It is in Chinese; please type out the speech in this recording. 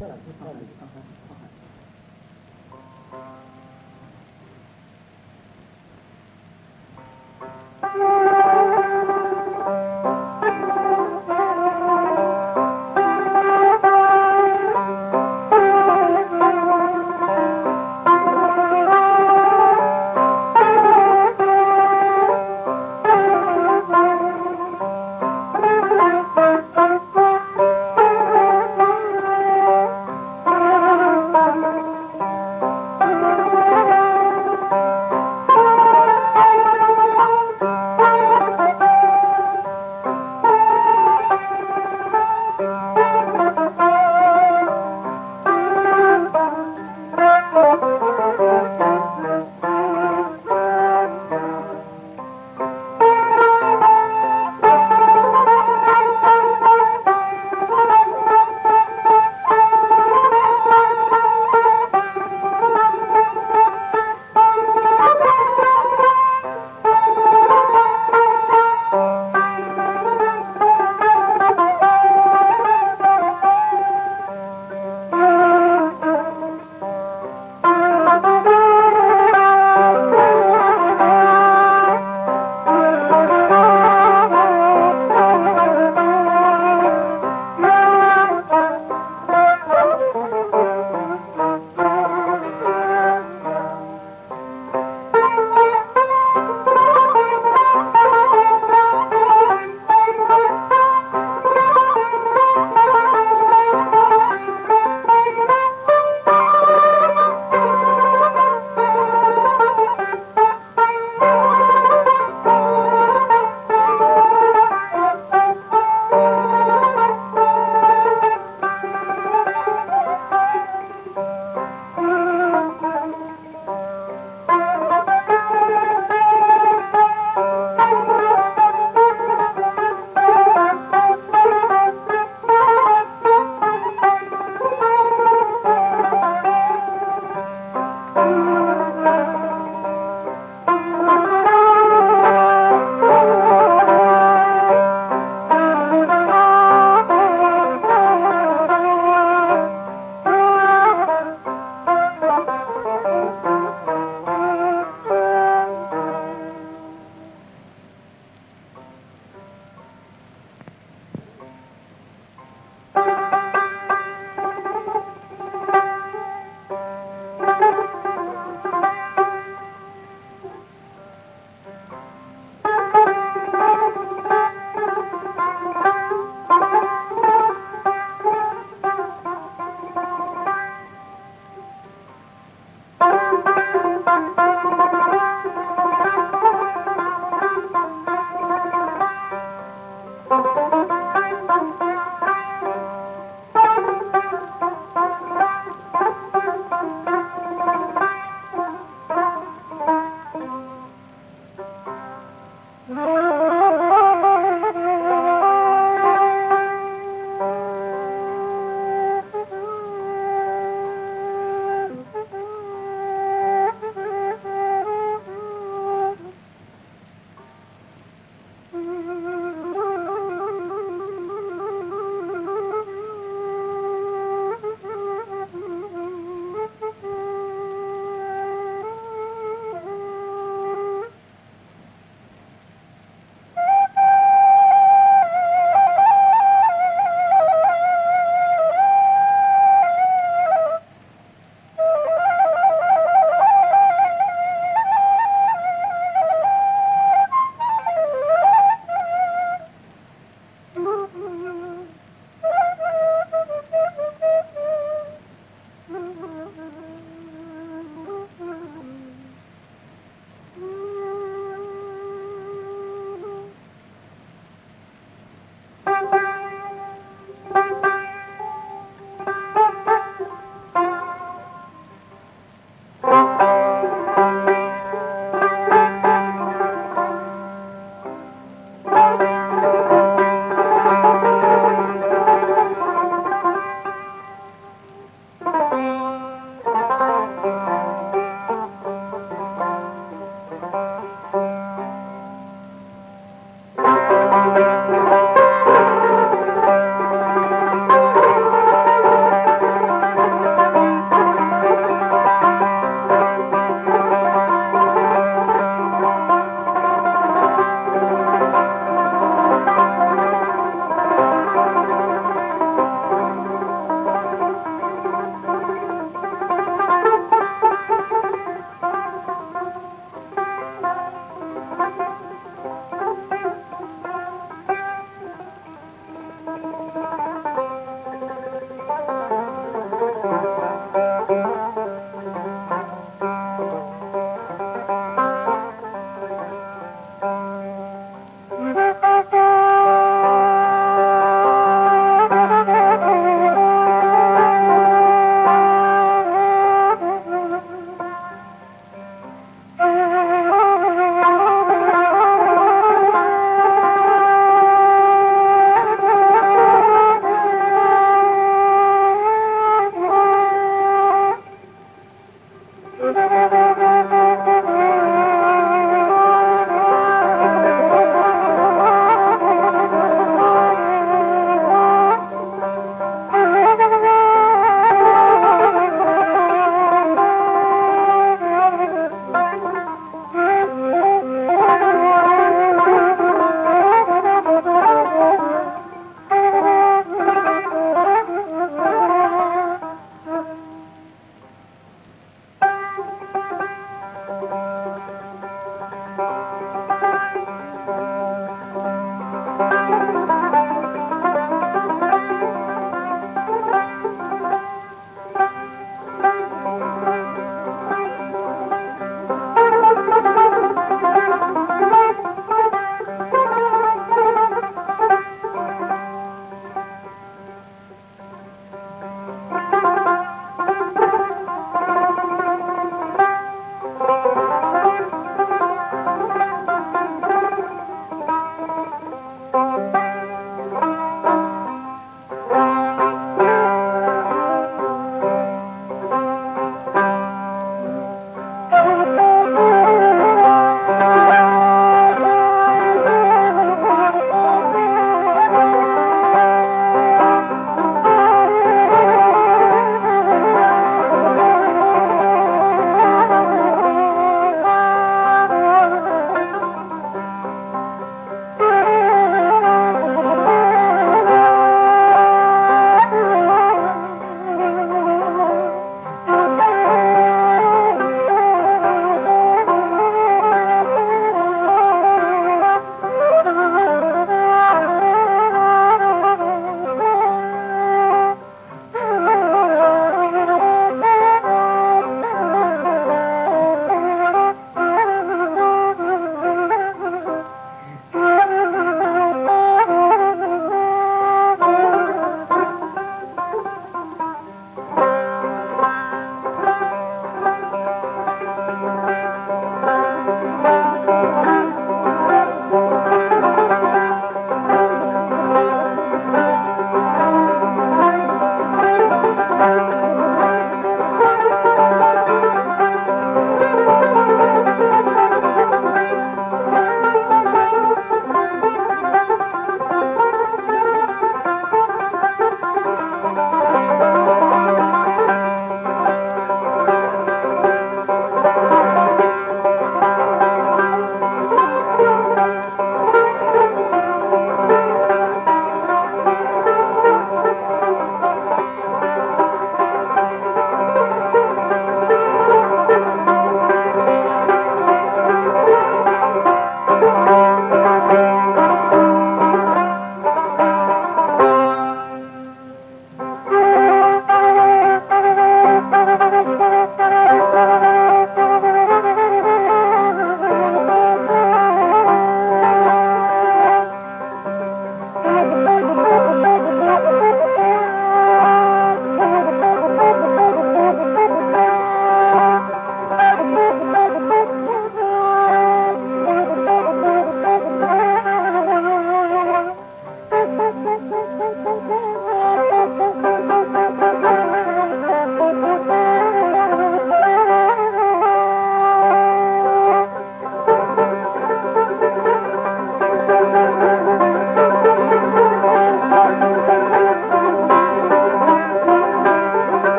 这两句唱的唱还唱还。